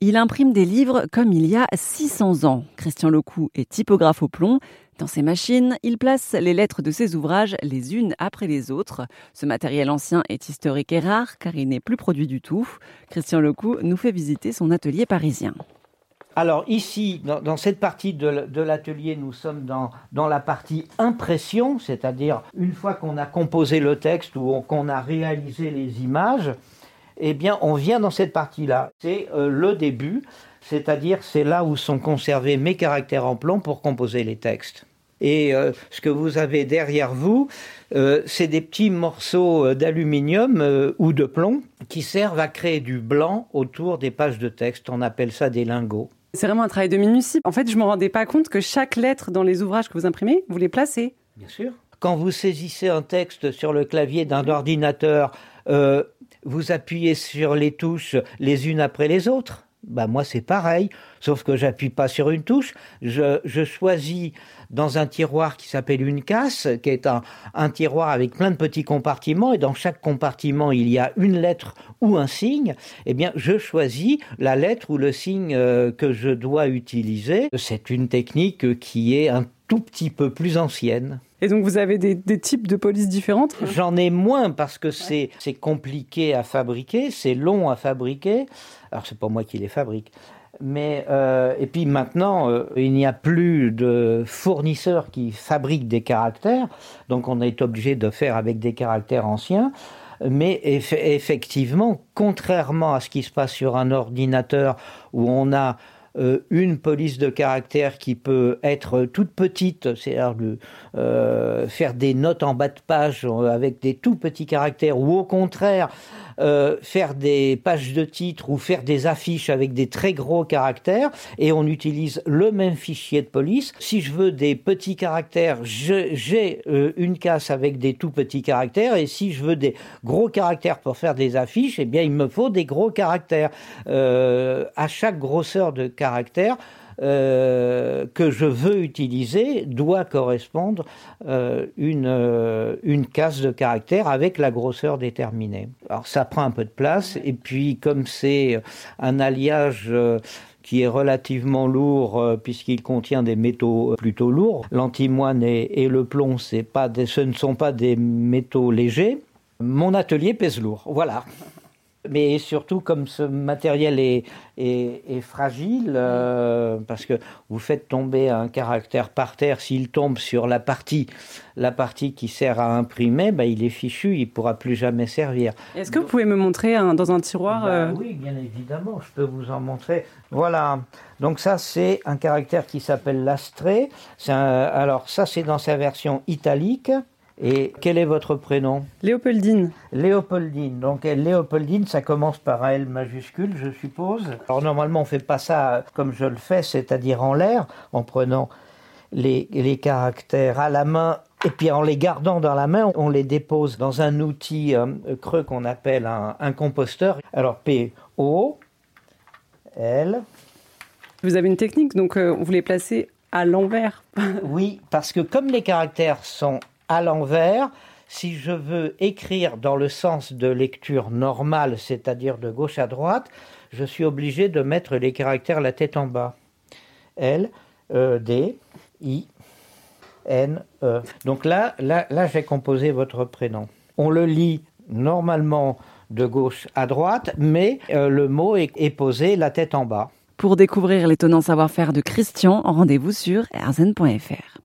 Il imprime des livres comme il y a 600 ans. Christian Lecou est typographe au plomb. Dans ses machines, il place les lettres de ses ouvrages les unes après les autres. Ce matériel ancien est historique et rare car il n'est plus produit du tout. Christian Lecou nous fait visiter son atelier parisien. Alors ici, dans, cette partie de, l'atelier, nous sommes dans, dans la partie impression, c'est-à-dire une fois qu'on a composé le texte ou qu'on a réalisé les images, eh bien, on vient dans cette partie-là. C'est euh, le début, c'est-à-dire c'est là où sont conservés mes caractères en plomb pour composer les textes. Et euh, ce que vous avez derrière vous, euh, c'est des petits morceaux d'aluminium ou de plomb qui servent à créer du blanc autour des pages de texte. On appelle ça des lingots. C'est vraiment un travail de minutie. En fait, je ne me rendais pas compte que chaque lettre dans les ouvrages que vous imprimez, vous les placez. Bien sûr. Quand vous saisissez un texte sur le clavier d'un ordinateur, vous appuyez sur les touches les unes après les autres. Bah moi c'est pareil, sauf que j'appuie pas sur une touche, je, je choisis dans un tiroir qui s'appelle une casse, qui est un, un, tiroir avec plein de petits compartiments, et dans chaque compartiment il y a une lettre ou un signe, eh bien je choisis la lettre ou le signe euh, que je dois utiliser. C'est une technique qui est un tout petit peu plus ancienne. Et donc vous avez des, types de polices différentes? J'en ai moins parce que c'est compliqué à fabriquer, c'est long à fabriquer. Alors c'est pas moi qui les fabrique. Mais euh, et puis maintenant, euh, il n'y a plus de fournisseurs qui fabriquent des caractères, donc on est obligé de faire avec des caractères anciens. Mais effectivement, contrairement à ce qui se passe sur un ordinateur où on a une police de caractère qui peut être toute petite, c'est-à-dire euh, faire des notes en bas de page avec des tout petits caractères, ou au contraire euh, faire des pages de titre ou faire des affiches avec des très gros caractères, et on utilise le même fichier de police. Si je veux des petits caractères, j'ai une casse avec des tout petits caractères, et si je veux des gros caractères pour faire des affiches, eh bien il me faut des gros caractères. à chaque grosseur de caractère, euh, que je veux utiliser doit correspondre euh, une, euh, une case de caractère avec la grosseur déterminée. Alors ça prend un peu de place et puis comme c'est un alliage qui est relativement lourd puisqu'il contient des métaux plutôt lourds. L'antimoine et, le plomb, ce ne sont pas des métaux légers. Mon atelier pèse lourd. Voilà mais surtout comme ce matériel est, est, fragile, euh, parce que vous faites tomber un caractère par terre, s'il tombe sur la partie, la partie qui sert à imprimer, bah, il est fichu, il ne pourra plus jamais servir. Est-ce que vous pouvez me montrer dans un tiroir bah euh, Oui, bien évidemment, je peux vous en montrer. Voilà, donc ça c'est un caractère qui s'appelle l'astré. Alors ça c'est dans sa version italique. Et quel est votre prénom? Léopoldine. Léopoldine. Donc Léopoldine, ça commence par un L majuscule, je suppose. Alors normalement, on fait pas ça comme je le fais, c'est-à-dire en l'air, en prenant les, les, caractères à la main et puis en les gardant dans la main, on les dépose dans un outil euh, creux qu'on appelle un, un, composteur. Alors P, O, L. Vous avez une technique, donc euh, vous les placez à l'envers. oui, parce que comme les caractères sont à l'envers. Si je veux écrire dans le sens de lecture normale, c'est-à-dire de gauche à droite, je suis obligé de mettre les caractères la tête en bas. L, E, D, I, N, E. Donc là, là, là j'ai composé votre prénom. On le lit normalement de gauche à droite, mais euh, le mot est, est posé la tête en bas. Pour découvrir l'étonnant savoir-faire de Christian, rendez-vous sur erzen.fr.